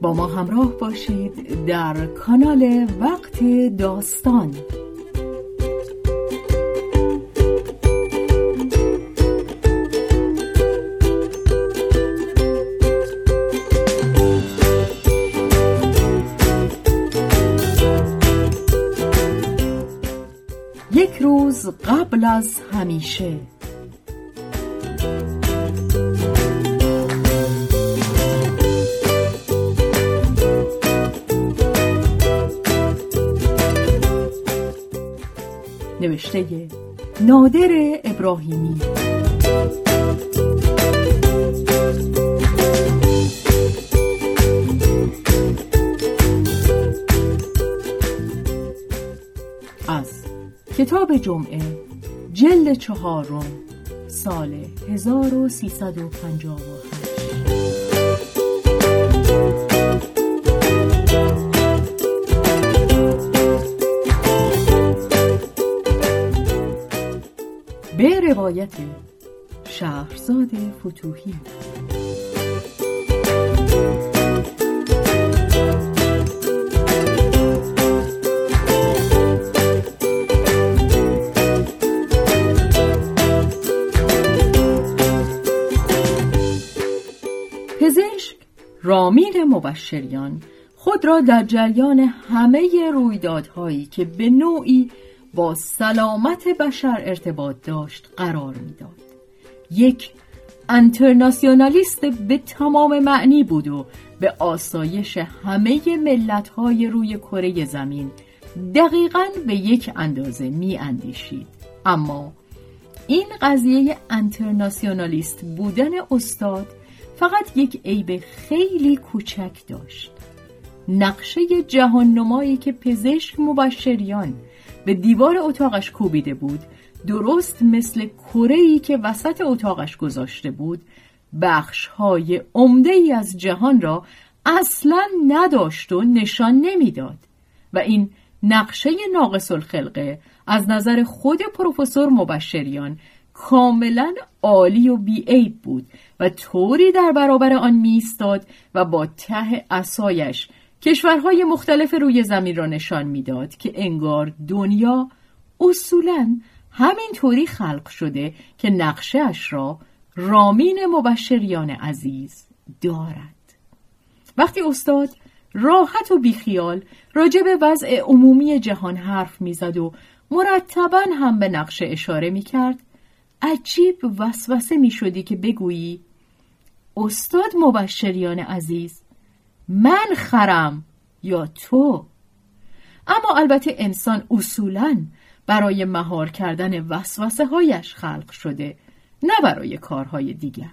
با ما همراه باشید در کانال وقت داستان. یک روز قبل از همیشه نوشته نادر ابراهیمی. از کتاب جمعه جلد چهارم سال 1358 روایت شهرزاد فتوحی پزشک رامین مبشریان خود را در جریان همه رویدادهایی که به نوعی با سلامت بشر ارتباط داشت قرار می‌داد. یک انترناسیونالیست به تمام معنی بود و به آسایش همه ملت‌های روی کره زمین دقیقا به یک اندازه می اندیشید. اما این قضیه انترناسیونالیست بودن استاد فقط یک عیب خیلی کوچک داشت نقشه جهان نمایی که پزشک مبشریان به دیوار اتاقش کوبیده بود. درست مثل کره‌ای که وسط اتاقش گذاشته بود. بخش های عمده ای از جهان را اصلا نداشت و نشان نمی‌داد. و این نقشه ناقص الخلقه از نظر خود پروفسور مبشریان کاملا عالی و بیعیب بود و طوری در برابر آن میستاد و با ته اسایش کشورهای مختلف روی زمین را نشان می‌داد که انگار دنیا اصولا همین طوری خلق شده که نقشهاش را رامین مبشریان عزیز دارد. وقتی استاد راحت و بیخیال راجع به وضع عمومی جهان حرف می‌زد و مرتبا هم به نقشه اشاره می‌کرد عجیب وسوسه می‌شدی که بگویی استاد مبشریان عزیز من خرم یا تو؟ اما البته انسان اصولا برای مهار کردن وسوسه هایش خلق شده نه برای کارهای دیگر.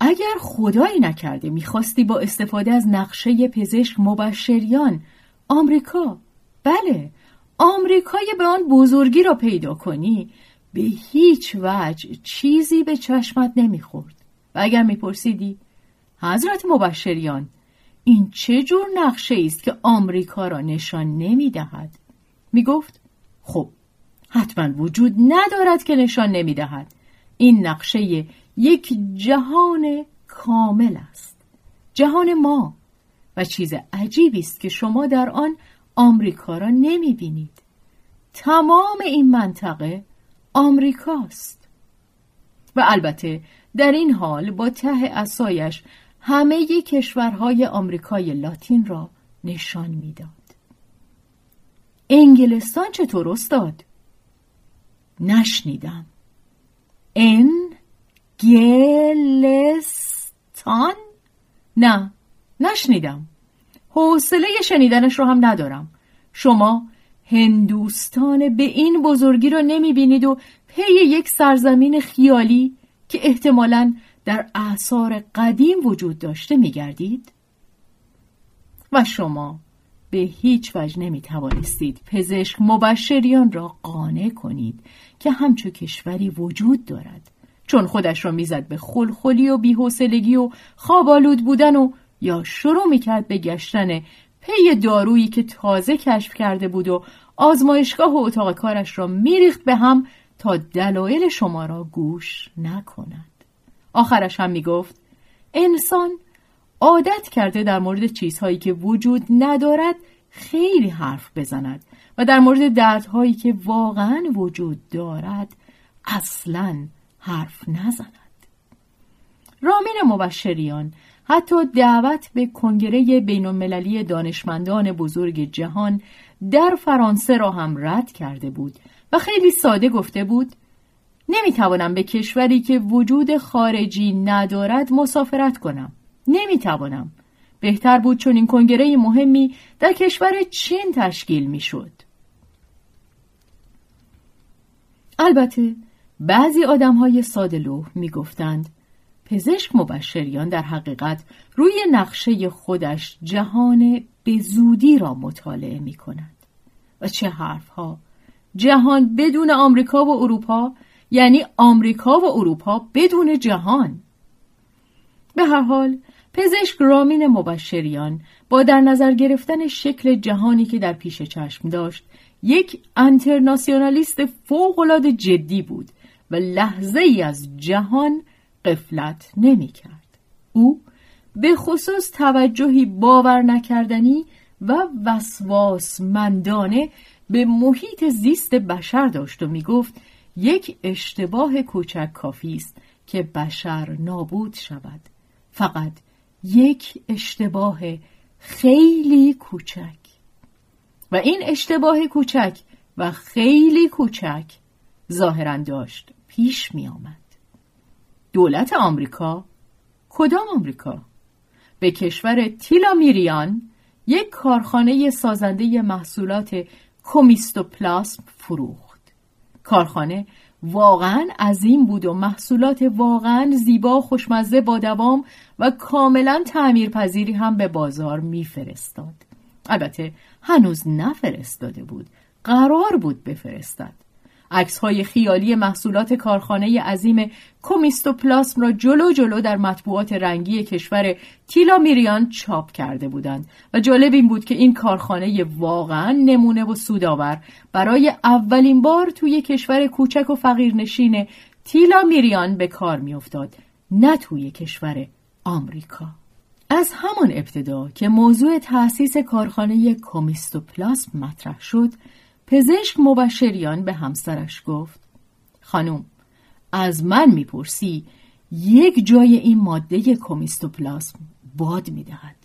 اگر خدایی نکرده می‌خواستی با استفاده از نقشه پزشک مبشریان آمریکا؟ بله آمریکای به آن بزرگی را پیدا کنی به هیچ وجه چیزی به چشمت نمی‌خورد. و اگر میپرسیدی حضرت مبشریان این چه جور نقشه است که آمریکا را نشان نمی‌دهد؟ می‌گفت خب حتما وجود ندارد که نشان نمی‌دهد. این نقشه یک جهان کامل است جهان ما و چیز عجیبی است که شما در آن آمریکا را نمی بینید تمام این منطقه آمریکاست. و البته در این حال با ته اسایش همه کشورهای آمریکای لاتین را نشان می‌داد. انگلستان چطور استاد؟ نشنیدم. انگلستان؟ نه نشنیدم. حوصله شنیدنش رو هم ندارم. شما هندوستان به این بزرگی را نمی بینید و پی یک سرزمین خیالی که احتمالاً در اعثار قدیم وجود داشته می گردید؟ و شما به هیچ وجه نمی توانستید پزشک مبشریان را قانع کنید که همچو کشوری وجود دارد چون خودش را می‌زد به خلخلی و بیحوصلگی و خوابالود بودن و یا شروع می‌کرد به گشتن پی دارویی که تازه کشف کرده بود و آزمایشگاه و اتاق کارش را میریخت به هم تا دلایل شما را گوش نکند آخرش هم می‌گفت انسان عادت کرده در مورد چیزهایی که وجود ندارد خیلی حرف بزند و در مورد دردهایی که واقعا وجود دارد اصلا حرف نزند. رامین مبشریان حتی دعوت به کنگره بین المللی دانشمندان بزرگ جهان در فرانسه را هم رد کرده بود و خیلی ساده گفته بود نمی‌توانم به کشوری که وجود خارجی ندارد مسافرت کنم نمی‌توانم بهتر بود چون این کنگره مهمی در کشور چین تشکیل می‌شد البته بعضی آدم های ساده لوح می گفتند پزشک مبشریان در حقیقت روی نقشه خودش جهان به زودی را مطالعه می کند. و چه حرف ها؟ جهان بدون آمریکا و اروپا یعنی آمریکا و اروپا بدون جهان به هر حال پزشک رامین مبشریان با در نظر گرفتن شکل جهانی که در پیش چشم داشت یک انترناسیونالیست فوقالعاده جدی بود و لحظه ای از جهان قفلت نمی کرد. او به خصوص توجهی باور نکردنی و وسواسمندانه به محیط زیست بشر داشت و می گفت یک اشتباه کوچک کافی است که بشر نابود شود. فقط یک اشتباه خیلی کوچک. و این اشتباه کوچک و خیلی کوچک ظاهرا داشت پیش می آمد. دولت آمریکا؟ کدام آمریکا؟ به کشور تیلامیریان یک کارخانه سازنده محصولات کومیستوپلاسم فروخت. کارخانه. واقعا عظیم بود و محصولات واقعا زیبا خوشمزه با دوام و کاملا تعمیرپذیری هم به بازار میفرستاد. البته هنوز نفرستاده بود. قرار بود بفرستد. عکس های خیالی محصولات کارخانه عظیم کومیستوپلاسم را جلو جلو در مطبوعات رنگی کشور تیلامیریان چاپ کرده بودند و جالب این بود که این کارخانه واقعا نمونه و سودآور. برای اولین بار توی کشور کوچک و فقیرنشین تیلامیریان به کار میافتاد نه توی کشور آمریکا. از همان ابتدا که موضوع تأسیس کارخانه کومیستوپلاسم مطرح شد پزشک مبشریان به همسرش گفت خانم از من می‌پرسی یک جای این ماده کومیستوپلاسم باد می‌دهد.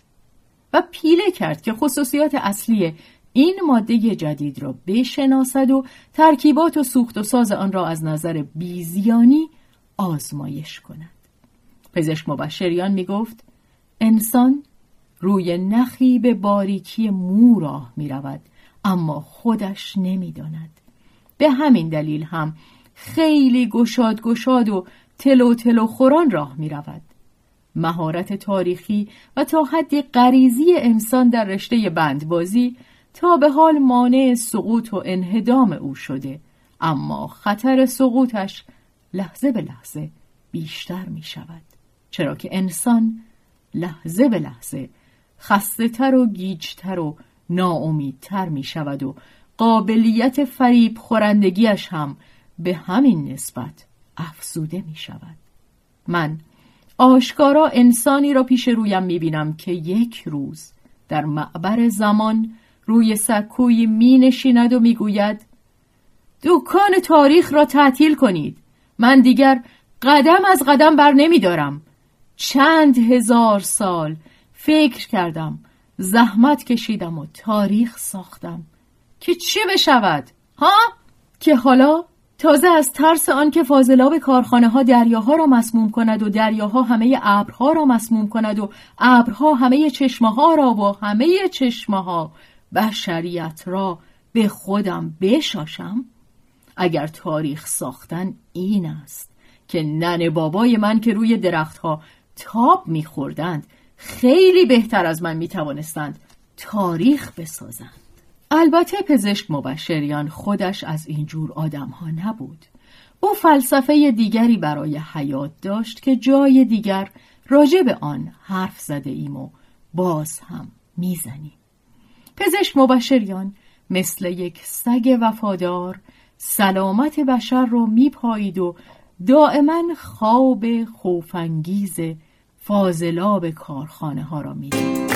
و پیله کرد که خصوصیات اصلی این ماده جدید را بشناسد و ترکیبات و سوخت و ساز آن را از نظر بیزیانی آزمایش کند. پزشک مبشریان می گفت انسان روی نخی به باریکی مو راه می رود اما خودش نمی‌داند. به همین دلیل هم خیلی گشاد گشاد و تلو تلو خوران راه می رود. مهارت تاریخی و تا حدی غریزی انسان در رشته بندبازی تا به حال مانع سقوط و انهدام او شده اما خطر سقوطش لحظه به لحظه بیشتر می شود چرا که انسان لحظه به لحظه خسته تر و گیجتر و ناامیدتر می شود و قابلیت فریب خورندگیش هم به همین نسبت افزوده می شود من آشکارا انسانی را پیش رویم می بینم که یک روز در معبر زمان روی سکوی می نشیند و می گوید دکان تاریخ را تعطیل کنید. من دیگر قدم از قدم بر نمی دارم چند هزار سال فکر کردم زحمت کشیدم و تاریخ ساختم. که چه بشود؟ ها؟ که حالا تازه از ترس آنکه فاضلاب کارخانه ها دریاها را مسموم کند و دریاها همه ابرها را مسموم کند و ابرها همه چشمه ها را و همه چشمه ها بشریت را به خودم بشاشم؟ اگر تاریخ ساختن این است که نن بابای من که روی درختها تاب میخوردند خیلی بهتر از من می توانستند تاریخ بسازند. البته پزشک مبشریان خودش از اینجور آدم ها نبود. او فلسفه دیگری برای حیات داشت که جای دیگر راجع به آن حرف زده ایم و باز هم می‌زنیم. پزشک مبشریان مثل یک سگ وفادار سلامت بشر رو میپایید و دائما خواب خوفانگیز فاضلاب کارخانه ها را می‌دید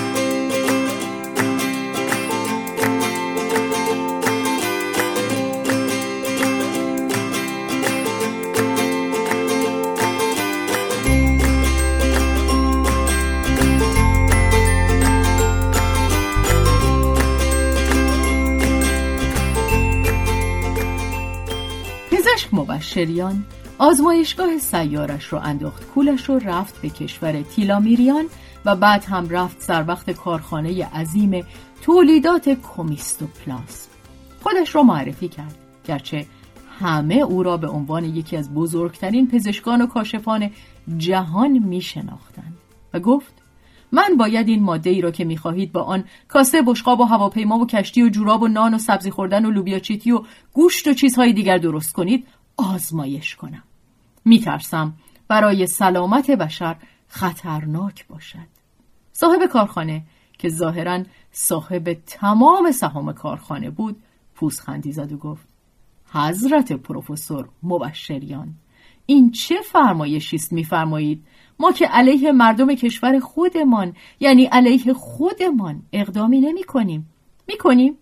پزشک مبشریان آزمایشگاه سیارش رو انداخت. کولش رو رفت به کشور تیلامیریان و بعد هم رفت سر وقت کارخانه عظیم تولیدات کومیستوپلاسم خودش رو معرفی کرد. گرچه همه او را به عنوان یکی از بزرگترین پزشکان و کاشفان جهان می شناختند و گفت من باید این ماده ای را که می‌خواهید با آن کاسه بشقاب و هواپیما و کشتی و جوراب و نان و سبزی خوردن و لوبیا چیتی و گوشت و چیزهای دیگر درست کنید آزمایش کنم. میترسم برای سلامت بشر خطرناک باشد. صاحب کارخانه که ظاهرا صاحب تمام سهام کارخانه بود پوزخندی زد و گفت حضرت پروفسور مبشریان این چه فرمایشی است میفرمایید؟ ما که علیه مردم کشور خودمان یعنی علیه خودمان اقدامی نمی کنیم می؟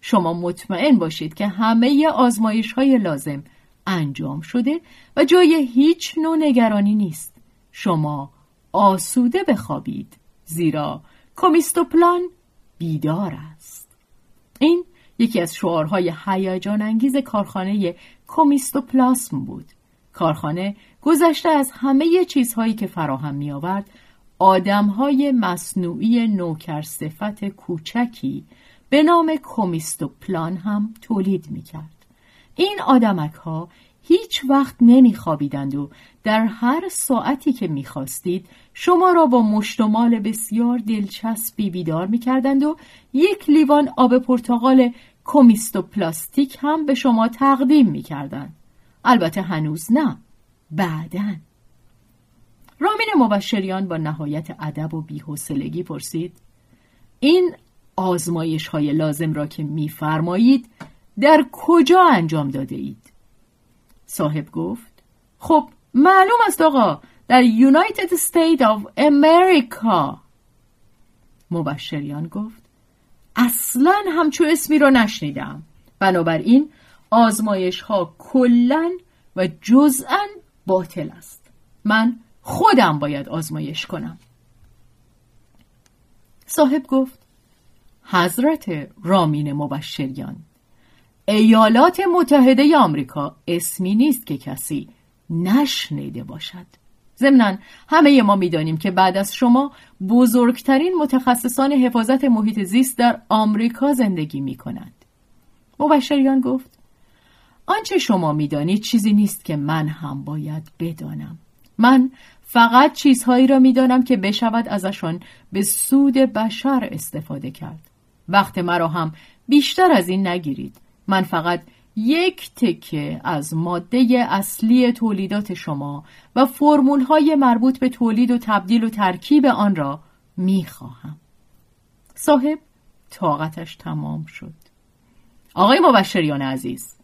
شما مطمئن باشید که همه آزمایش های لازم انجام شده و جای هیچ نوع نگرانی نیست. شما آسوده بخوابید زیرا کمیستوپلان بیدار است. این یکی از شعارهای هیجان انگیز کارخانه کومیستوپلاسم بود. کارخانه گذشته از همه چیزهایی که فراهم می آورد آدمهای مصنوعی نوکر صفت کوچکی به نام کومیستوپلان هم تولید می کرد. این آدمک ها هیچ وقت نمی خوابیدند و در هر ساعتی که می خواستید شما را با مشتمال بسیار دلچسبی بیدار می کردند و یک لیوان آب پرتقال کومیستوپلاستیک هم به شما تقدیم می کردند. البته هنوز نه بعدن رامین مبشریان با نهایت ادب و بیحوصلگی پرسید این آزمایش های لازم را که میفرمایید در کجا انجام داده اید؟ صاحب گفت خب معلوم است آقا در United States of America. مبشریان گفت اصلا همچو اسمی را نشنیدم. بنابراین آزمایش ها کلا و جزءا باطل است. من خودم باید آزمایش کنم. صاحب گفت حضرت رامین مبشریان. ایالات متحده آمریکا اسمی نیست که کسی نشنیده باشد. ضمنا همه ما می‌دانیم که بعد از شما بزرگترین متخصصان حفاظت محیط زیست در آمریکا زندگی می کنند. مبشریان گفت آنچه شما می‌دانید چیزی نیست که من هم باید بدانم. من فقط چیزهایی را می‌دانم که بشود ازشان به سود بشر استفاده کرد. وقت مرا هم بیشتر از این نگیرید. من فقط یک تکه از ماده اصلی تولیدات شما و فرمول های مربوط به تولید و تبدیل و ترکیب آن را می‌خواهم. صاحب طاقتش تمام شد. آقای مبشریان عزیز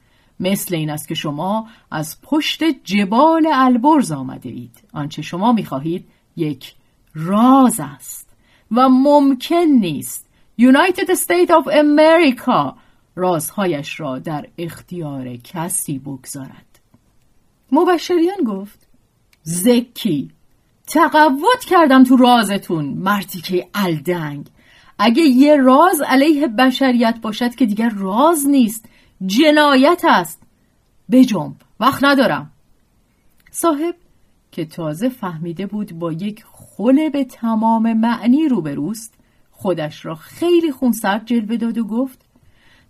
مثل این است که شما از پشت جبال البرز آمده اید. آنچه شما می‌خواهید یک راز است و ممکن نیست. United States of America رازهایش را در اختیار کسی بگذارد. مبشریان گفت زکی تقوت کردم تو رازتون مرتی که الدنگ. اگه یه راز علیه بشریت باشد که دیگر راز نیست جنایت است. بجنب وقت ندارم. صاحب که تازه فهمیده بود با یک خله به تمام معنی روبروست خودش را خیلی خونسرد جلوه داد و گفت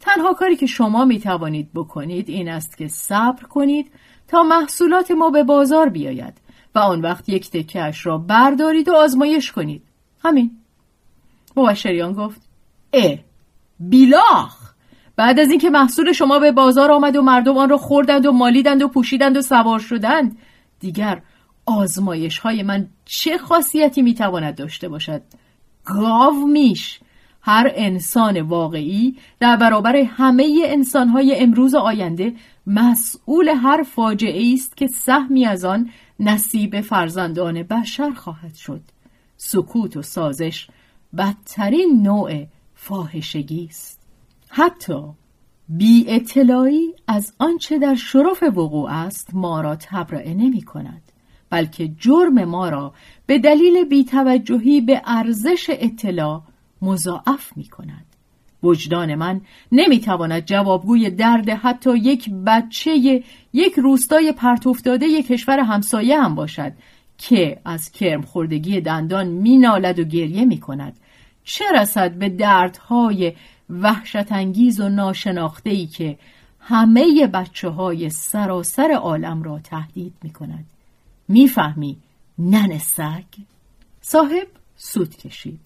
تنها کاری که شما می توانید بکنید این است که صبر کنید تا محصولات ما به بازار بیاید و آن وقت یک تکهش را بردارید و آزمایش کنید. همین. مبشریان گفت اه بیلاخ! بعد از اینکه محصول شما به بازار آمد و مردم آن را خوردند و مالیدند و پوشیدند و سوار شدند دیگر آزمایش های من چه خاصیتی می‌تواند داشته باشد؟ گاو میش! هر انسان واقعی در برابر همه انسانهای امروز آینده مسئول هر فاجعه است که سهمی از آن نصیب فرزندان بشر خواهد شد. سکوت و سازش بدترین نوع فاحشگی است. حتی بی اطلاعی از آنچه در شرف وقوع است ما را تبرئه نمی کند بلکه جرم ما را به دلیل بیتوجهی به ارزش اطلاع مضاعف می کند وجدان من نمی‌تواند جوابگوی درد حتی یک بچه یک روستای پرتوفتاده یک کشور همسایه هم باشد که از کرم خوردگی دندان مینالد و گریه می کند چه رسد به دردهای وحشت انگیز و ناشناخته ای که همه بچه های سراسر عالم را تهدید می کند می‌فهمی نن سگ صاحب سود کشید.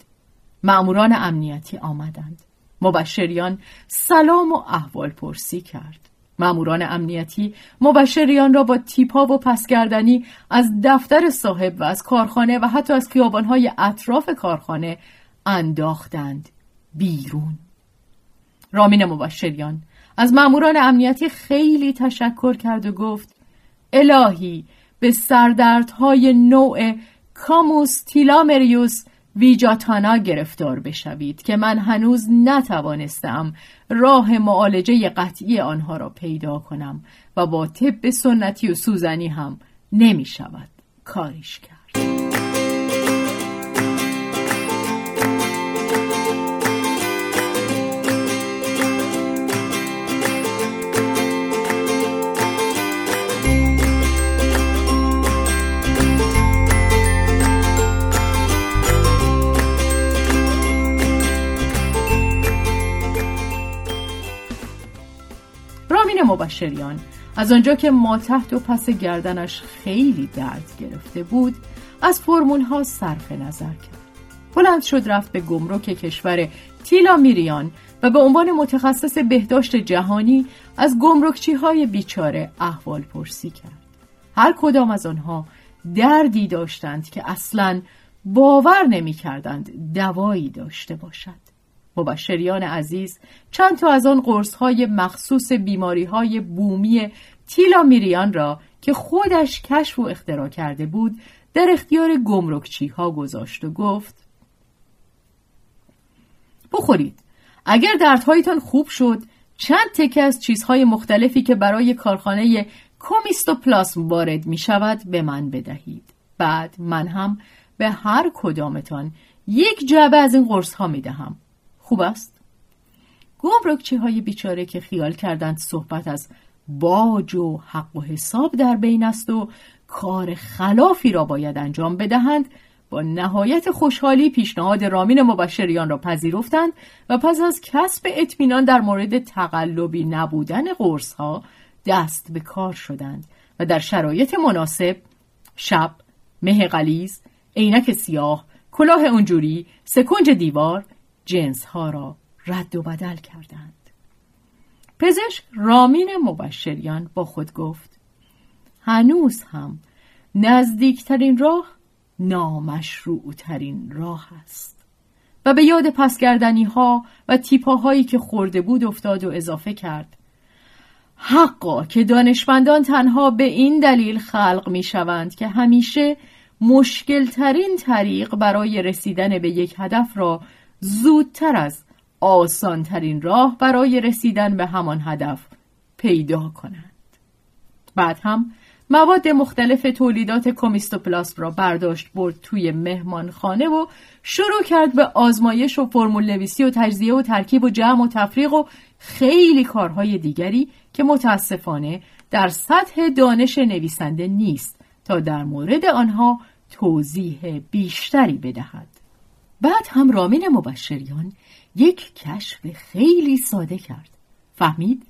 معموران امنیتی آمدند. مبشریان سلام و احوال پرسی کرد. ماموران امنیتی مبشریان را با تیپا و پسگردنی از دفتر صاحب و از کارخانه و حتی از خیابانهای اطراف کارخانه انداختند بیرون. رامین مبشریان از ماموران امنیتی خیلی تشکر کرد و گفت الهی به سردردهای نوع کاموس تیلامریوس ویجاتانا گرفتار بشوید که من هنوز نتوانستم راه معالجه قطعی آنها را پیدا کنم و با طب سنتی و سوزنی هم نمی شود. کاریش کرد. مبشریان از آنجا که ما تحت و پس گردنش خیلی درد گرفته بود از فرمول ها صرف نظر کرد. بلند شد رفت به گمرک کشور تیلا میریان و به عنوان متخصص بهداشت جهانی از گمرکچی های بیچاره احوال پرسی کرد. هر کدام از آنها دردی داشتند که اصلا باور نمی کردند دوایی داشته باشد. مبشریان عزیز چند تا از آن قرص های مخصوص بیماری های بومی تیلامیریان را که خودش کشف و اختراع کرده بود در اختیار گمرکچی ها گذاشت و گفت بخورید. اگر دردهایتان خوب شد چند تکه از چیزهای مختلفی که برای کارخانه کومیستوپلاسم وارد می شود به من بدهید. بعد من هم به هر کدامتان یک جعبه از این قرص ها می دهم خوب است؟ گمرکچی های بیچاره که خیال کردند صحبت از باج و حق و حساب در بین است و کار خلافی را باید انجام بدهند با نهایت خوشحالی پیشنهاد رامین مبشریان را پذیرفتند و پس از کسب اطمینان در مورد تقلبی نبودن قرص ها دست به کار شدند و در شرایط مناسب شب مه غلیز عینک سیاه کلاه اونجوری سکنج دیوار جنس ها را رد و بدل کردند. پزشک رامین مبشریان با خود گفت هنوز هم نزدیکترین راه نامشروعترین راه است. و به یاد پسگردنی ها و تیپاهایی که خورده بود افتاد و اضافه کرد حقا که دانشمندان تنها به این دلیل خلق می شوند که همیشه مشکلترین طریق برای رسیدن به یک هدف را زودتر از آسانترین راه برای رسیدن به همان هدف پیدا کنند. بعد هم مواد مختلف تولیدات کومیستوپلاسم را برداشت برد توی مهمانخانه و شروع کرد به آزمایش و فرمول نویسی و تجزیه و ترکیب و جمع و تفریق و خیلی کارهای دیگری که متاسفانه در سطح دانش نویسنده نیست تا در مورد آنها توضیح بیشتری بدهد. بعد هم رامین مبشریان یک کشف خیلی ساده کرد. فهمید؟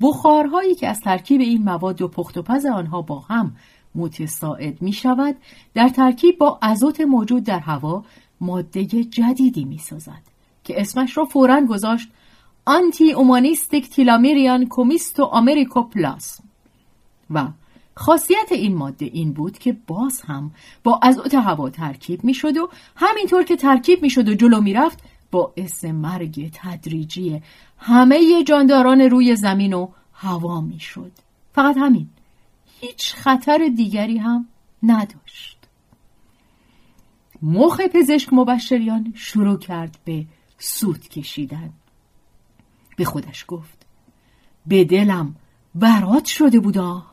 بخارهایی که از ترکیب این مواد و پخت و پز آنها با هم متساعد می شود در ترکیب با ازوت موجود در هوا ماده جدیدی می سازد که اسمش را فورا گذاشت آنتی اومانیستیک تیلامیریان کومیستو آمریکو پلاس و خاصیت این ماده این بود که باز هم با ازوت هوا ترکیب می شد و همینطور که ترکیب می شد و جلو می رفت باعث مرگ تدریجی همه جانداران روی زمین و هوا می شد. فقط همین. هیچ خطر دیگری هم نداشت. مخ پزشک مبشریان شروع کرد به سود کشیدن به خودش گفت به دلم برات شده بودا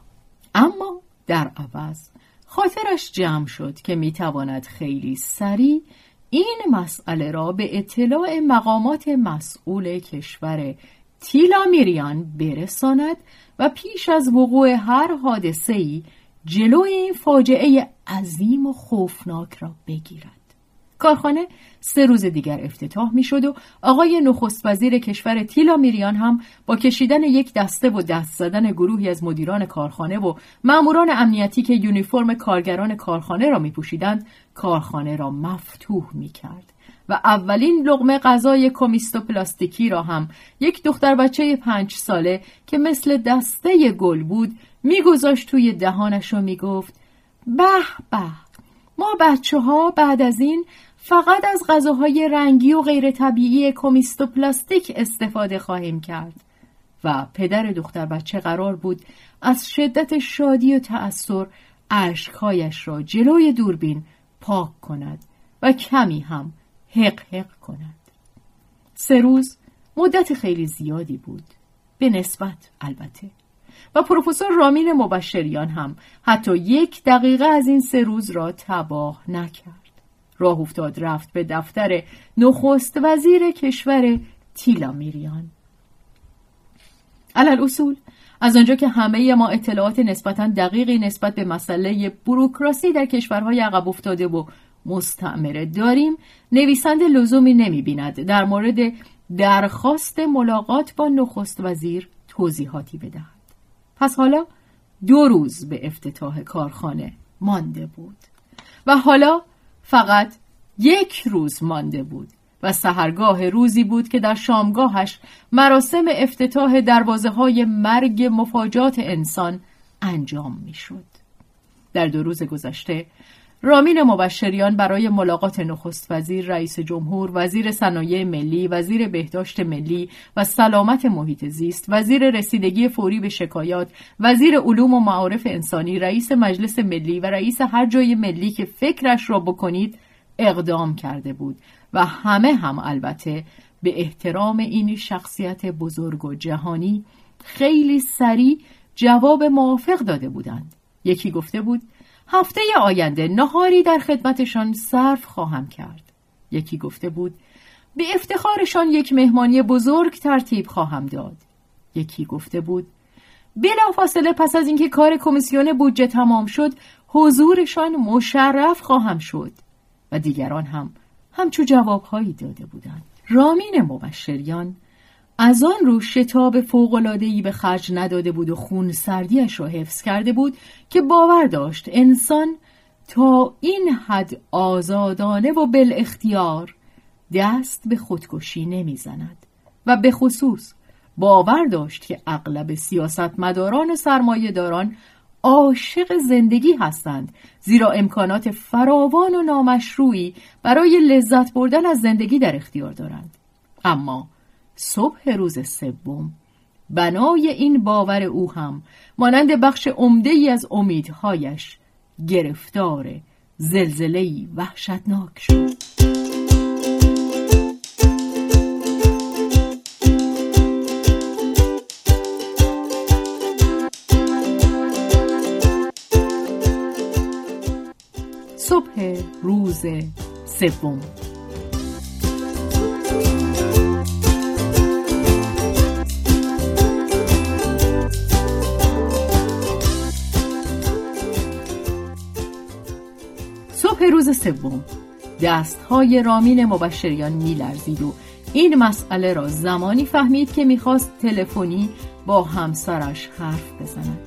اما در عوض خاطرش جمع شد که می‌تواند خیلی سریع این مسئله را به اطلاع مقامات مسئول کشور تیلامیریان برساند و پیش از وقوع هر حادثه ای جلوی این فاجعه عظیم و خوفناک را بگیرد. کارخانه سه روز دیگر افتتاح می شد و آقای نخست وزیر کشور تیلا میریان هم با کشیدن یک دسته و دست زدن گروهی از مدیران کارخانه و ماموران امنیتی که یونیفرم کارگران کارخانه را می پوشیدند کارخانه را مفتوح می کرد. و اولین لغمه غذای کمیستو پلاستیکی را هم یک دختر بچه پنج ساله که مثل دسته گل بود میگذاشت توی دهانش و می‌گفت به به بچه ها بعد از این فقط از غذاهای رنگی و غیر طبیعی کمیستو پلاستیک استفاده خواهیم کرد. و پدر دختر بچه قرار بود از شدت شادی و تأثیر عشقهایش را جلوی دوربین پاک کند و کمی هم حق حق کند. سه روز مدت خیلی زیادی بود. به نسبت البته. و پروفسور رامین مبشریان هم حتی یک دقیقه از این سه روز را تباه نکرد. راه افتاد رفت به دفتر نخست وزیر کشور تیلا میریان علال اصول از آنجا که همه ما اطلاعات نسبتا دقیقی نسبت به مسئله بروکراسی در کشورهای عقب افتاده و مستعمره داریم نویسنده لزومی نمی بیند در مورد درخواست ملاقات با نخست وزیر توضیحاتی بدهد. پس حالا دو روز به افتتاح کارخانه مانده بود و حالا فقط یک روز مانده بود و سهرگاه روزی بود که در شامگاهش مراسم افتتاح دروازه های مرگ مفاجات انسان انجام می شد. در دو روز گذشته رامین مبشریان برای ملاقات نخست وزیر رئیس جمهور وزیر صنایع ملی وزیر بهداشت ملی و سلامت محیط زیست وزیر رسیدگی فوری به شکایات وزیر علوم و معارف انسانی رئیس مجلس ملی و رئیس هر جای ملی که فکرش را بکنید اقدام کرده بود و همه هم البته به احترام این شخصیت بزرگ و جهانی خیلی سریع جواب موافق داده بودند. یکی گفته بود هفته آینده نهاری در خدمتشان صرف خواهم کرد. یکی گفته بود به افتخارشان یک مهمانی بزرگ ترتیب خواهم داد. یکی گفته بود بلافاصله پس از اینکه کار کمیسیون بودجه تمام شد حضورشان مشرف خواهم شد. و دیگران هم همچو جوابهایی داده بودند. رامین مبشریان از آن رو شتاب فوقلادهی به خرج نداده بود و خون سردیش را حفظ کرده بود که باور داشت انسان تا این حد آزادانه و بل اختیار دست به خودکشی نمی‌زند و به خصوص باور داشت که اغلب سیاستمداران و سرمایه داران عاشق زندگی هستند زیرا امکانات فراوان و نامشروعی برای لذت بردن از زندگی در اختیار دارند. اما صبح روز سوم. بنای این باور او هم مانند بخش عمده ای از امیدهایش گرفتار زلزله‌ای وحشتناک شد. صبح روز سوم. صبح روز سوم. دستهای رامین مبشریان میلرزید و این مسئله را زمانی فهمید که می‌خواست تلفنی با همسرش حرف بزند.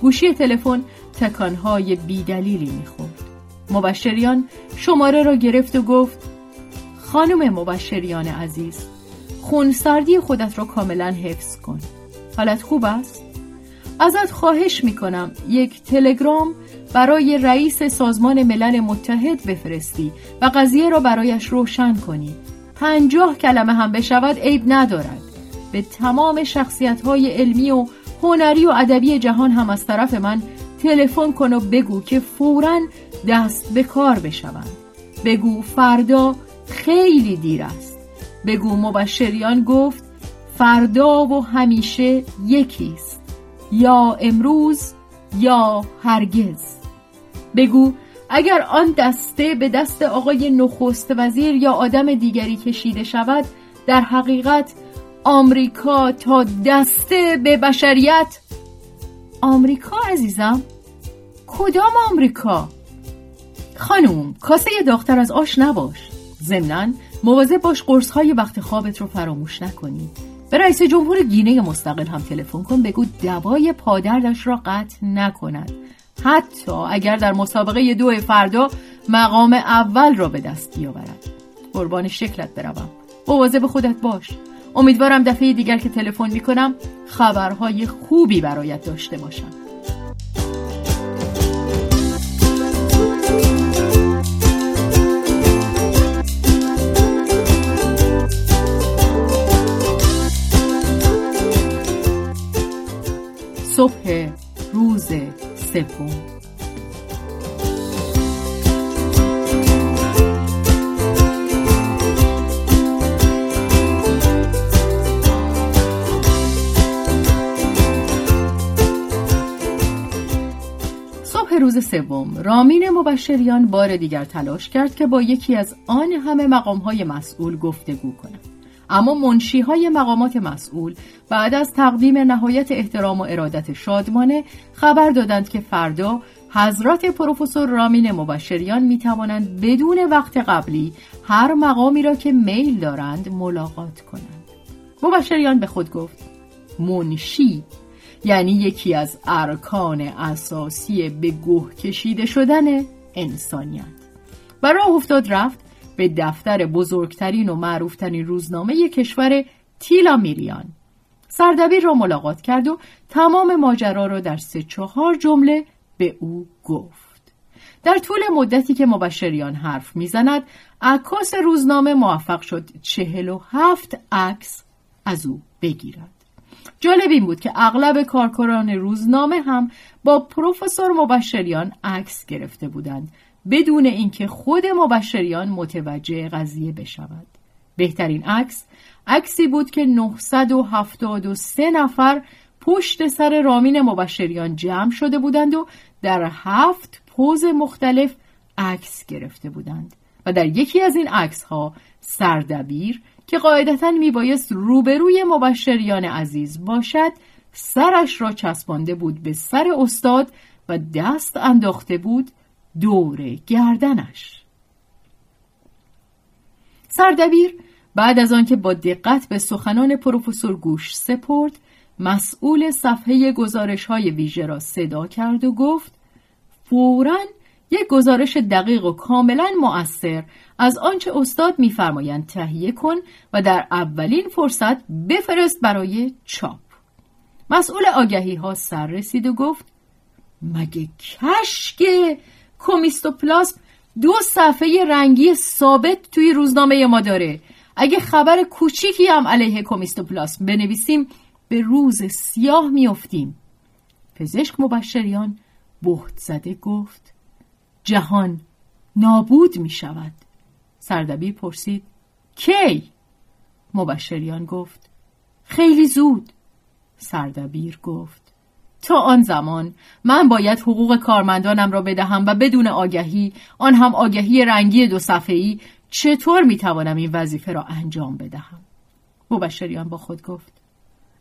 گوشی تلفن تکانهای بیدلیلی می‌خورد. مبشریان شماره را گرفت و گفت خانم مبشریان عزیز خونسردی خودت را کاملا حفظ کن. حالت خوب است؟ ازت خواهش می‌کنم یک تلگرام برای رئیس سازمان ملل متحد بفرستی و قضیه را برایش روشن کنی. پنجاه کلمه هم بشود عیب ندارد. به تمام شخصیت های علمی و هنری و ادبی جهان هم از طرف من تلفن کن و بگو که فورا دست به کار بشوند بگو فردا خیلی دیر است. بگو مبشریان گفت فردا و همیشه یکیست یا امروز یا هرگز. بگو اگر آن دسته به دست آقای نخست وزیر یا آدم دیگری کشیده شود در حقیقت آمریکا تا دسته به بشریت. آمریکا عزیزم؟ کدام آمریکا؟ خانوم کاسه داختر از آش نباش. ضمنا مواظب باش قرص های وقت خوابت رو فراموش نکنی. به رئیس جمهور گینه مستقل هم تلفن کن بگو دوای پادردش را قطع نکند. حتی اگر در مسابقه دو فردا مقام اول را به دست بیاورد. قربان شکلت بروم. مواظب خودت باش. امیدوارم دفعه دیگر که تلفن می‌کنم خبرهای خوبی برایت داشته باشم. صبح روز سوم روز سوم. رامین مبشریان بار دیگر تلاش کرد که با یکی از آن همه مقامهای مسئول گفتگو کند. اما منشی های مقامات مسئول بعد از تقدیم نهایت احترام و ارادت شادمانه خبر دادند که فردا حضرت پروفسور رامین مبشریان می توانند بدون وقت قبلی هر مقامی را که میل دارند ملاقات کنند. مبشریان به خود گفت منشی یعنی یکی از ارکان اساسی به گوه کشیده شدن انسانیت. و راه افتاد رفت به دفتر بزرگترین و معروفترین روزنامه کشور تیلا میریان سردبیر را ملاقات کرد و تمام ماجرا را در سه چهار جمله به او گفت. در طول مدتی که مبشریان حرف می‌زند عکاس روزنامه موفق شد چهل و هفت عکس از او بگیرد. جالب این بود که اغلب کارکنان روزنامه هم با پروفسور مبشریان عکس گرفته بودند. بدون اینکه خود مبشریان متوجه قضیه بشود. بهترین عکس عکسی بود که 973 نفر پشت سر رامین مبشریان جمع شده بودند و در هفت پوز مختلف عکس گرفته بودند و در یکی از این عکس ها سردبیر که قاعدتا میبایست روبروی مبشریان عزیز باشد سرش را چسبانده بود به سر استاد و دست انداخته بود دور گردنش. سردبیر بعد از آنکه با دقت به سخنان پروفسور گوش سپرد مسئول صفحه گزارش های ویژه را صدا کرد و گفت فورا یک گزارش دقیق و کاملا مؤثر از آنچه استاد میفرمایند تهیه کن و در اولین فرصت بفرست برای چاپ. مسئول آگهی ها سر رسید و گفت مگه کشکه کومیستوپلاسم دو صفحه رنگی ثابت توی روزنامه ما داره. اگه خبر کوچیکی هم علیه کومیستوپلاسم بنویسیم به روز سیاه میافتیم. پزشک مبشریان بهت زده گفت جهان نابود می شود سردبیر پرسید کی؟ مبشریان گفت خیلی زود. سردبیر گفت تا آن زمان. من باید حقوق کارمندانم را بدهم و بدون آگهی آن هم آگهی رنگی دو صفحه‌ای چطور می‌توانم این وظیفه را انجام بدهم؟ مبشریان با خود گفت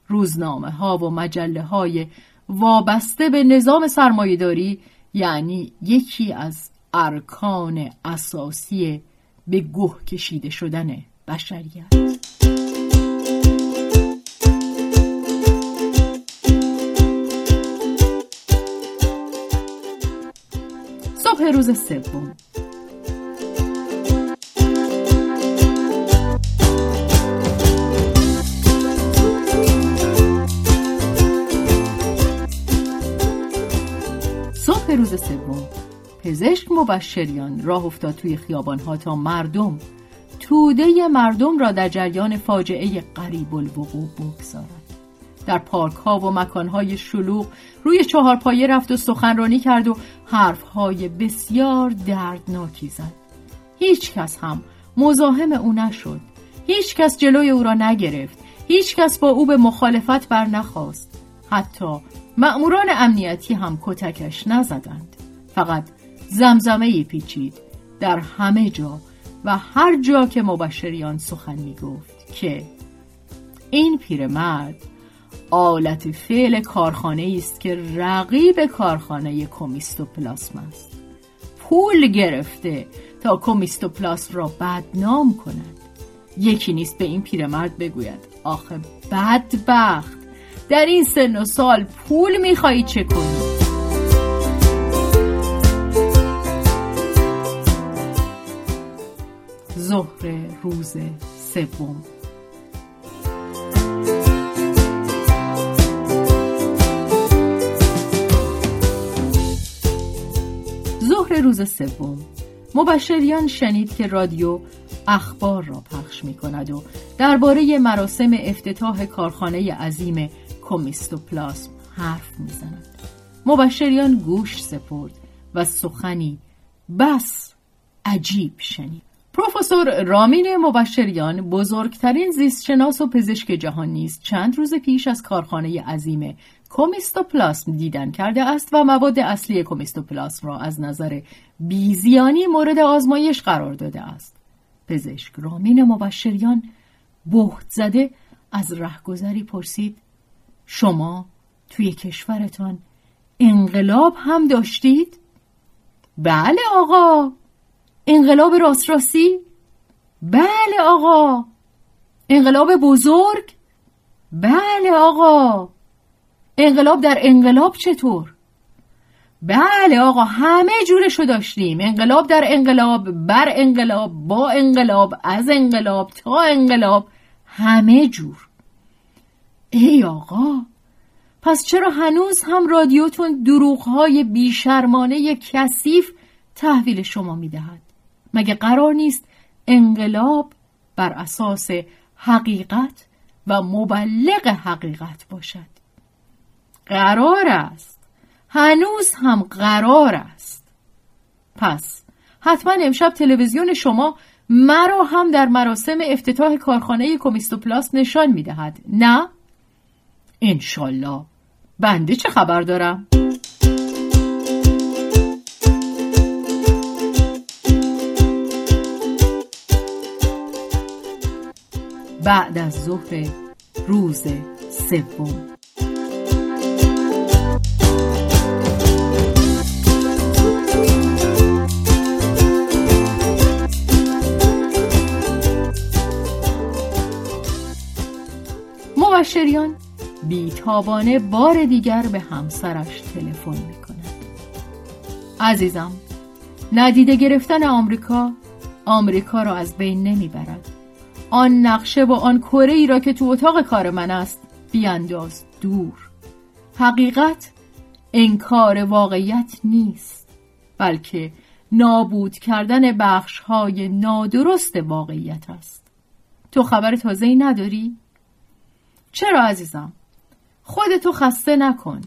روزنامه ها و مجله های وابسته به نظام سرمایهداری یعنی یکی از ارکان اساسی به گوه کشیده شدن بشریت. صبح روز سوم. صبح روز سوم. پزشک مبشریان راه افتاد توی خیابانها تا مردم توده مردم را در جریان فاجعه قریب الوقوع بگذارد در پارک ها و مکان های شلوغ روی چهارپایه رفت و سخنرانی کرد و حرف های بسیار دردناکی زد. هیچ کس هم مزاحم او نشد. هیچ کس جلوی او را نگرفت. هیچ کس با او به مخالفت بر نخواست. حتی مأموران امنیتی هم کتکش نزدند. فقط زمزمه پیچید در همه جا و هر جا که مبشریان سخن می گفت که این پیرمرد آلت فعل کارخانه است که رقیب کارخانه کومیستوپلاسم است. پول گرفته تا کومیستوپلاسم را بدنام کند. یکی نیست به این پیرمرد بگوید آخه بدبخت. در این سن و سال پول میخوایی چه کنی؟ ظهر روز سوم. ظهر روز سوم مبشریان شنید که رادیو اخبار را پخش می کند و درباره مراسم افتتاح کارخانه عظیم کومیستوپلاسم حرف می زند. مبشریان گوش سپرد و سخنی بس عجیب شنید. پروفسور رامین مبشریان بزرگترین زیستشناس و پزشک جهان نیست چند روز پیش از کارخانه عظیم کومیستوپلاسم دیدن کرده است و مواد اصلی کومیستوپلاسم را از نظر بیزیانی مورد آزمایش قرار داده است پزشک رامین مبشریان بهت زده از رهگذری پرسید شما توی کشورتان انقلاب هم داشتید؟ بله آقا انقلاب راست راستی؟ بله آقا انقلاب بزرگ؟ بله آقا انقلاب در انقلاب چطور؟ بله آقا همه جورشو داشتیم. انقلاب در انقلاب بر انقلاب با انقلاب از انقلاب تا انقلاب همه جور. ای آقا پس چرا هنوز هم رادیوتون دروغهای بیشرمانه کثیف تحویل شما می‌دهد؟ مگه قرار نیست انقلاب بر اساس حقیقت و مبلغ حقیقت باشد؟ قرار است. هنوز هم قرار است. پس حتما امشب تلویزیون شما مرا هم در مراسم افتتاح کارخانه کومیستوپلاس نشان می‌دهد. نه؟ انشالله. بنده چه خبر دارم؟ بعد از ظهر روز سوم. مبشریان بیتابانه بار دیگر به همسرش تلفن می‌کند. عزیزم ندیده گرفتن آمریکا آمریکا را از بین نمی‌برد. آن نقشه و آن کره ای را که تو اتاق کار من است بیانداز دور. حقیقت انکار واقعیت نیست بلکه نابود کردن بخش های نادرست واقعیت است. تو خبر تازه ای نداری؟ چرا عزیزم؟ خودتو خسته نکن.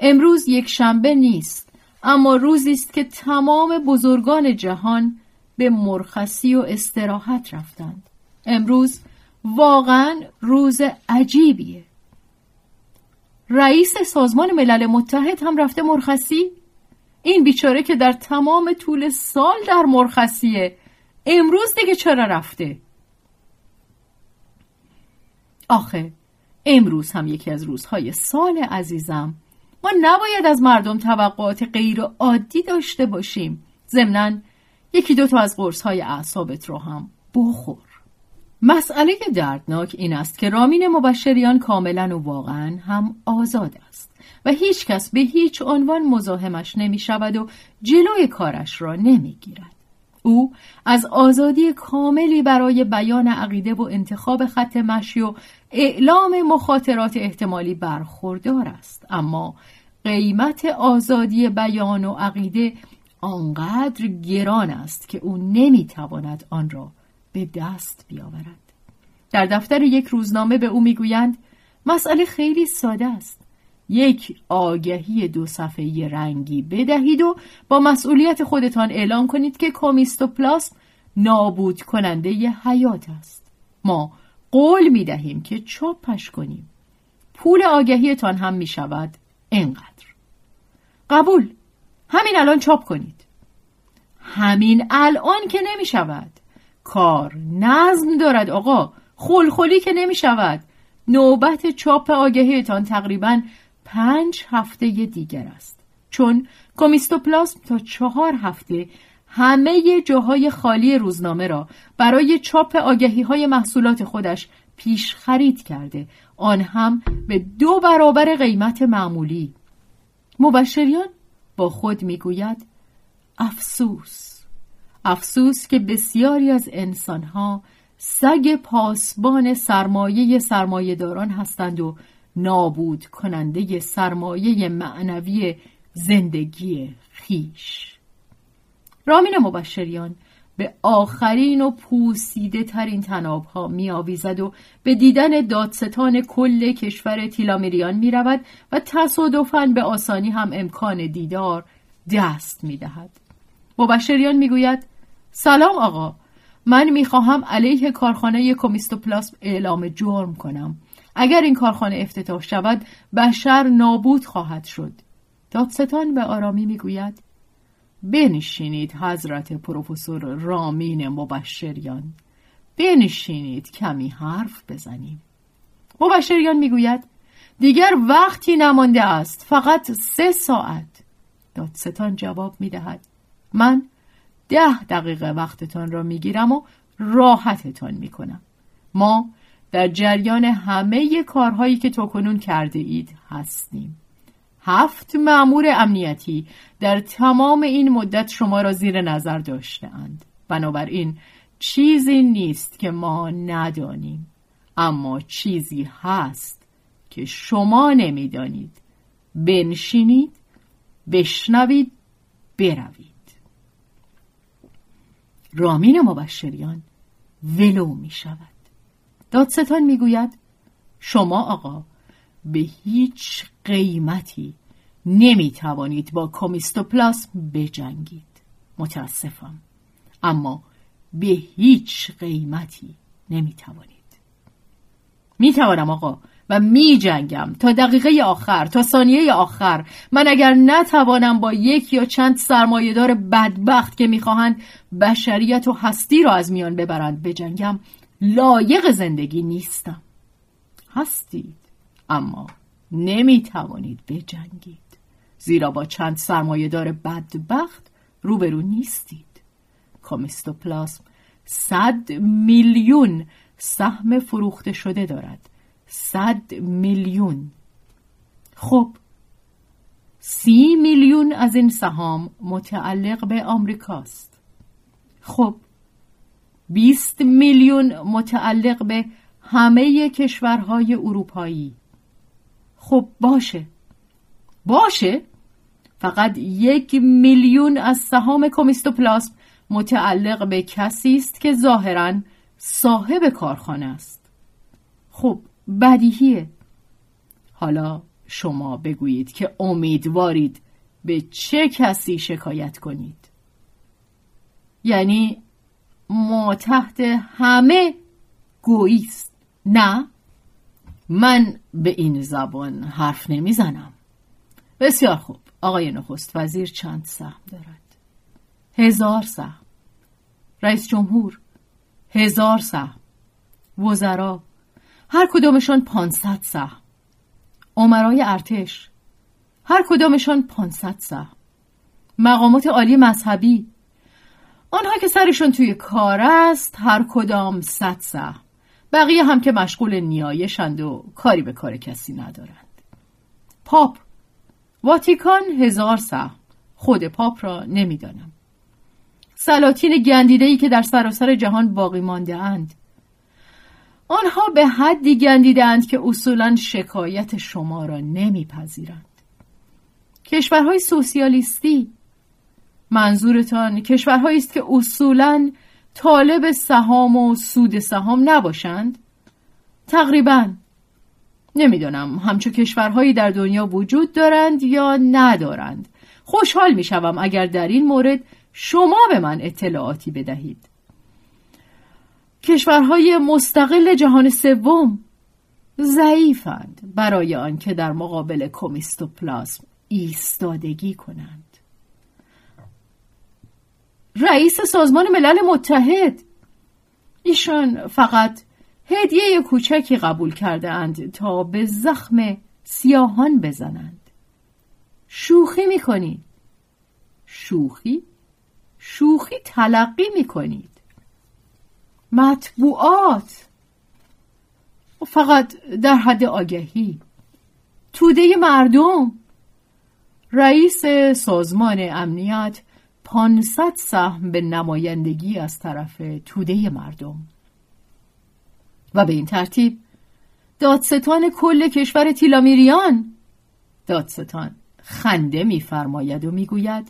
امروز یک شنبه نیست اما روزی است که تمام بزرگان جهان به مرخصی و استراحت رفتند. امروز واقعا روز عجیبیه. رئیس سازمان ملل متحد هم رفته مرخصی؟ این بیچاره که در تمام طول سال در مرخصیه. امروز دیگه چرا رفته؟ آخه امروز هم یکی از روزهای سال عزیزم. ما نباید از مردم توقعات غیر عادی داشته باشیم. ضمنا یکی دو تا از قرص های اعصابت رو هم بخور. مسئله دردناک این است که رامین مبشریان کاملا و واقعا هم آزاد است و هیچ کس به هیچ عنوان مزاحمش نمی شود و جلوی کارش را نمی گیرد. او از آزادی کاملی برای بیان عقیده و انتخاب خط مشی و اعلام مخاطرات احتمالی برخوردار است. اما قیمت آزادی بیان و عقیده آنقدر گران است که او نمی‌تواند آن را به دست بیاورد. در دفتر یک روزنامه به او می‌گویند مسئله خیلی ساده است. یک آگهی دو صفحه رنگی بدهید و با مسئولیت خودتان اعلام کنید که کومیستوپلاسم نابود کننده ی حیات است. ما قول می دهیم که چاپش کنیم. پول آگهیتان هم می شود اینقدر قبول. همین الان چاپ کنید. همین الان که نمی شود. کار نظم دارد آقا. خلخلی که نمی شود. نوبت چاپ آگهیتان تقریبا پنج هفته دیگر است. چون کومیستوپلاسم تا چهار هفته همه جاهای خالی روزنامه را برای چاپ آگهی های محصولات خودش پیش خرید کرده. آن هم به دو برابر قیمت معمولی. مبشریان با خود می‌گوید افسوس. افسوس که بسیاری از انسانها سگ پاسبان سرمایه سرمایهداران هستند و نابود کننده سرمایه معنوی زندگی خیش رامین مبشریان به آخرین و پوسیده ترین تناب ها می آویزد و به دیدن دادستان کل کشور تیلامیریان می رود و تصادفاً به آسانی هم امکان دیدار دست می دهد. مبشریان می گوید سلام آقا من می خواهم علیه کارخانه کومیستوپلاسم اعلام جرم کنم اگر این کارخانه افتتاح شود بشر نابود خواهد شد. دادستان به آرامی می گوید بنشینید حضرت پروفسور رامین مبشریان. بنشینید کمی حرف بزنیم. مبشریان می‌گوید دیگر وقتی نمانده است فقط سه ساعت. دادستان جواب می‌دهد من ده دقیقه وقتتان را می‌گیرم و راحتتان می‌کنم. ما در جریان همه کارهایی که تو کنون کرده اید هستیم. هفت معمور امنیتی در تمام این مدت شما را زیر نظر داشتهاند بنابراین چیزی نیست که ما ندانیم. اما چیزی هست که شما نمی‌دانید. بنشینید بشنوید بروید. رامین مبشریان ولو می شود دادستان می گوید شما آقا به هیچ قیمتی نمی توانید با کومیستوپلاسم بجنگید. متاسفم. اما به هیچ قیمتی نمی توانید آقا و می جنگم تا دقیقه آخر تا ثانیه آخر. من اگر نتوانم با یک یا چند سرمایهدار بدبخت که می‌خواهند بشریت و هستی را از میان ببرند بجنگم لایق زندگی نیستم. هستید اما نمی توانید بجنگید. زیرا با چند سرمایهدار بدبخت روبرو نیستید. کامیستوپلاسم صد میلیون سهم فروخته شده دارد. صد میلیون. خب سی میلیون از این سهام متعلق به آمریکاست. خب بیست میلیون متعلق به همه کشورهای اروپایی. خب باشه. باشه. فقط یک میلیون از سهام کومیستوپلاسم متعلق به کسی است که ظاهرا صاحب کارخانه است. خب بدیهیه. حالا شما بگویید که امیدوارید به چه کسی شکایت کنید. یعنی ما تحت همه گویست نه من به این زبان حرف نمی‌زنم. بسیار خوب. آقای نخست وزیر چند سهم دارد؟ هزار سهم. رئیس جمهور هزار سهم. وزرا هر کدامشان پانصد سهم. عمرای ارتش هر کدامشان پانصد سهم. مقامات عالی مذهبی آنها که سرشون توی کار است هر کدام صد سهم بقیه هم که مشغول نیایشند و کاری به کار کسی ندارند. پاپ. واتیکان هزار سهم خود پاپ را نمی‌دانم. سلاطین گندیدهی که در سراسر جهان باقی مانده اند آنها به حدی گندیدند که اصولا شکایت شما را نمیپذیرند. کشورهای سوسیالیستی منظورتان کشورهایی است که اصولا طالب سهام و سود سهام نباشند؟ تقریبا. نمی‌دانم همچو کشورهایی در دنیا وجود دارند یا ندارند. خوشحال می‌شوم اگر در این مورد شما به من اطلاعاتی بدهید. کشورهای مستقل جهان سوم ضعیفند برای آنکه در مقابل کومیستوپلاسم ایستادگی کنند. رئیس سازمان ملل متحد. ایشان فقط هدیه کوچکی قبول کرده اند تا به زخم سیاهان بزنند. شوخی می‌کنید. شوخی؟ شوخی تلقی می‌کنید. مطبوعات. فقط در حد آگهی. توده مردم. رئیس سازمان امنیت 500 سهم به نمایندگی از طرف توده مردم. و به این ترتیب دادستان کل کشور تیلامیریان دادستان خنده میفرماید و می‌گوید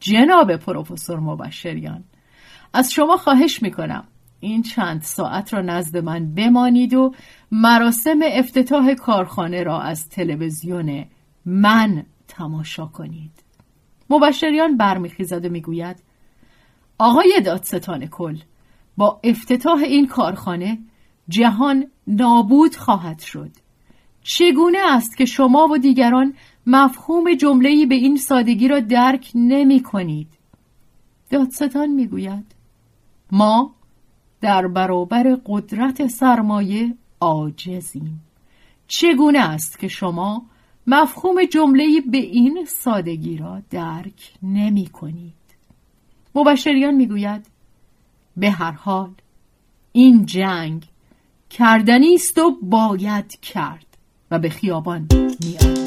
جناب پروفسور مبشریان از شما خواهش می‌کنم این چند ساعت را نزد من بمانید و مراسم افتتاح کارخانه را از تلویزیون من تماشا کنید. مبشریان برمیخیزد و می‌گوید آقای دادستان کل با افتتاح این کارخانه جهان نابود خواهد شد. چگونه است که شما و دیگران مفهوم جمله‌ای به این سادگی را درک نمی کنید دادستان می‌گوید ما در برابر قدرت سرمایه عاجزیم. چگونه است که شما مفهوم جمله به این سادگی را درک نمی کنید. مبشریان می‌گوید به هر حال این جنگ کردنی است و باید کرد و به خیابان میاد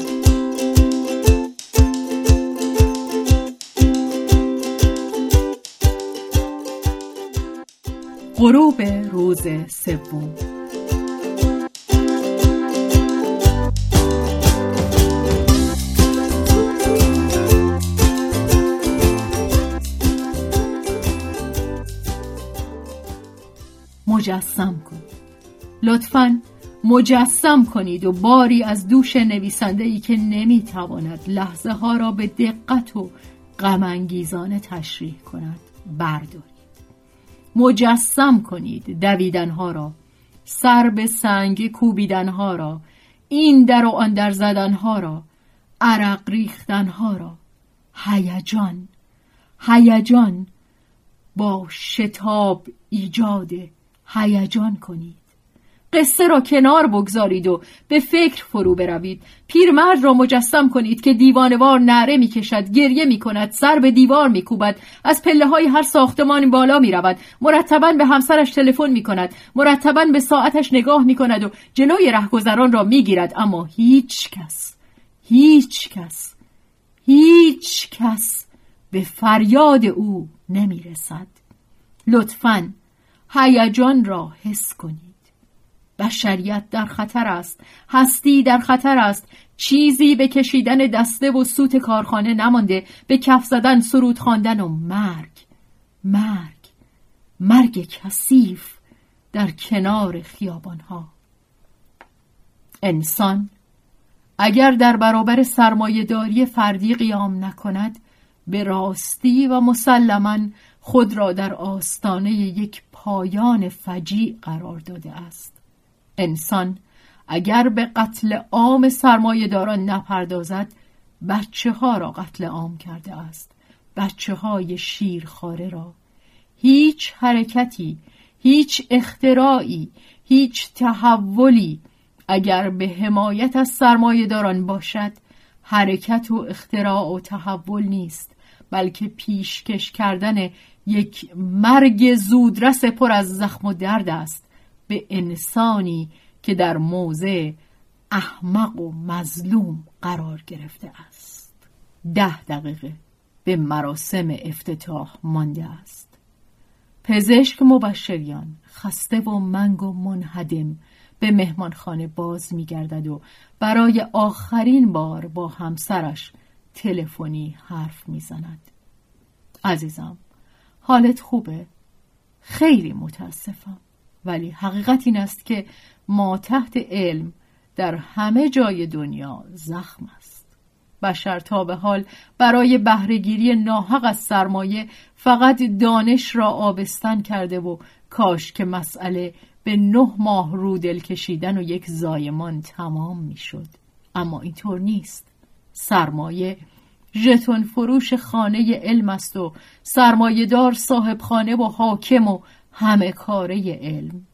غروب روز سوم مجسم کنید لطفا مجسم کنید و باری از دوش نویسنده ای که نمی‌تواند لحظه ها را به دقت و غمانگیزانه تشریح کند بردارید. مجسم کنید دویدنها را سر به سنگ کوبیدنها را این در و آن در زدنها را عرق ریختنها را. هیجان هیجان با شتاب ایجاد هیجان کنید. قصه را کنار بگذارید و به فکر فرو بروید. پیرمرد را مجسم کنید که دیوانوار نعره می‌کشد گریه می‌کند سر به دیوار میکوبد از پله های هر ساختمان بالا می‌رود. مرتبا به همسرش تلفن می‌کند مرتبا به ساعتش نگاه می‌کند و جلوی رهگذران را می‌گیرد. اما هیچ کس هیچ کس هیچ کس به فریاد او نمی‌رسد. لطفا هیجان را حس کنید. بشریت در خطر است. هستی در خطر است. چیزی به کشیدن دسته و سوت کارخانه نمانده. به کف زدن سرود خواندن و مرگ. مرگ. مرگ کثیف در کنار خیابانها. انسان اگر در برابر سرمایهداری فردی قیام نکند به راستی و مسلما خود را در آستانه یک پایان فجیع قرار داده است. انسان اگر به قتل عام سرمایه داران نپردازد بچه ها را قتل عام کرده است. بچه های شیرخاره را. هیچ حرکتی هیچ اختراعی هیچ تحولی اگر به حمایت از سرمایه داران باشد حرکت و اختراع و تحول نیست بلکه پیشکش کردن یک مرگ زودرس پر از زخم و درد است به انسانی که در موضع احمق و مظلوم قرار گرفته است. ده دقیقه به مراسم افتتاح مانده است. پزشک مبشریان خسته و منگ و منهدم به مهمانخانه باز میگردد و برای آخرین بار با همسرش تلفنی حرف می‌زند. عزیزم حالت خوبه. خیلی متاسفم. ولی حقیقت این است که ما تحت علم در همه جای دنیا زخم است. بشر تا به حال برای بهرهگیری ناحق از سرمایه فقط دانش را آبستن کرده و کاش که مسئله به نه ماه رو دل کشیدن و یک زایمان تمام می‌شد. اما اینطور نیست. سرمایه ژتون فروش خانه علم است و سرمایه دار صاحب خانه و حاکم و همه کاره علم.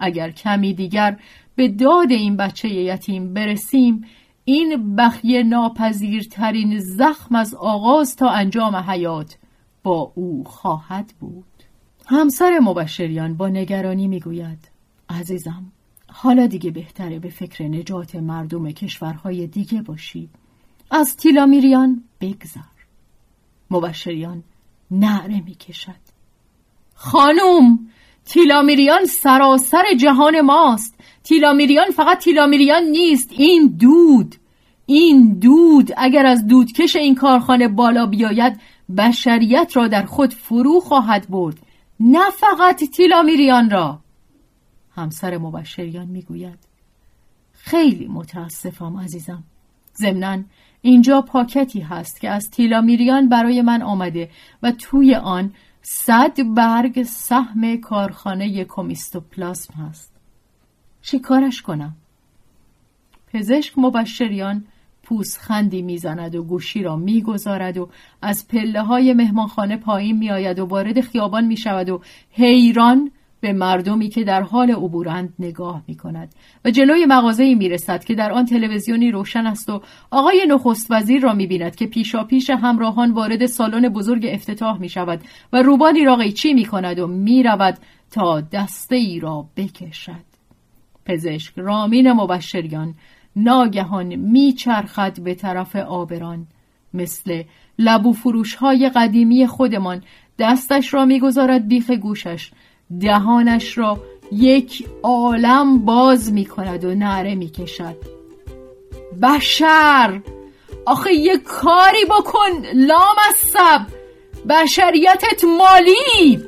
اگر کمی دیگر به داد این بچه یتیم برسیم این بخیه ناپذیرترین زخم از آغاز تا انجام حیات با او خواهد بود. همسر مبشریان با نگرانی می‌گوید عزیزم حالا دیگه بهتره به فکر نجات مردم کشورهای دیگه باشی. از تیلامیریان بگذر مبشریان نعره می‌کشد. خانوم تیلامیریان سراسر جهان ماست. تیلامیریان فقط تیلامیریان نیست. این دود این دود اگر از دودکش این کارخانه بالا بیاید بشریت را در خود فرو خواهد برد. نه فقط تیلامیریان را. همسر مبشریان می‌گوید خیلی متاسفم عزیزم. ضمنا اینجا پاکتی هست که از تیلامیریان برای من آمده و توی آن صد برگ سهم کارخانه کومیستوپلاسم هست. چیکارش کنم؟ پزشک مبشریان پوسخندی می‌زند و گوشی را می‌گذارد و از پله های مهمانخانه پایین میآید و وارد خیابان می شود و حیران به مردمی که در حال عبورند نگاه می کند و جلوی مغازه می رسد که در آن تلویزیونی روشن است و آقای نخست وزیر را می بیند که پیشا پیش همراهان وارد سالن بزرگ افتتاح می شود و روبانی را قیچی می کند و می رود تا دسته ای را بکشد. پزشک رامین مبشریان ناگهان میچرخد به طرف آبران. مثل لبو فروش های قدیمی خودمان دستش را می‌گذارد بیخ گوشش دهانش را یک عالم باز می کند و نعره می کشد بشر! آخه یه کاری بکن لام از سب بشریتت مالی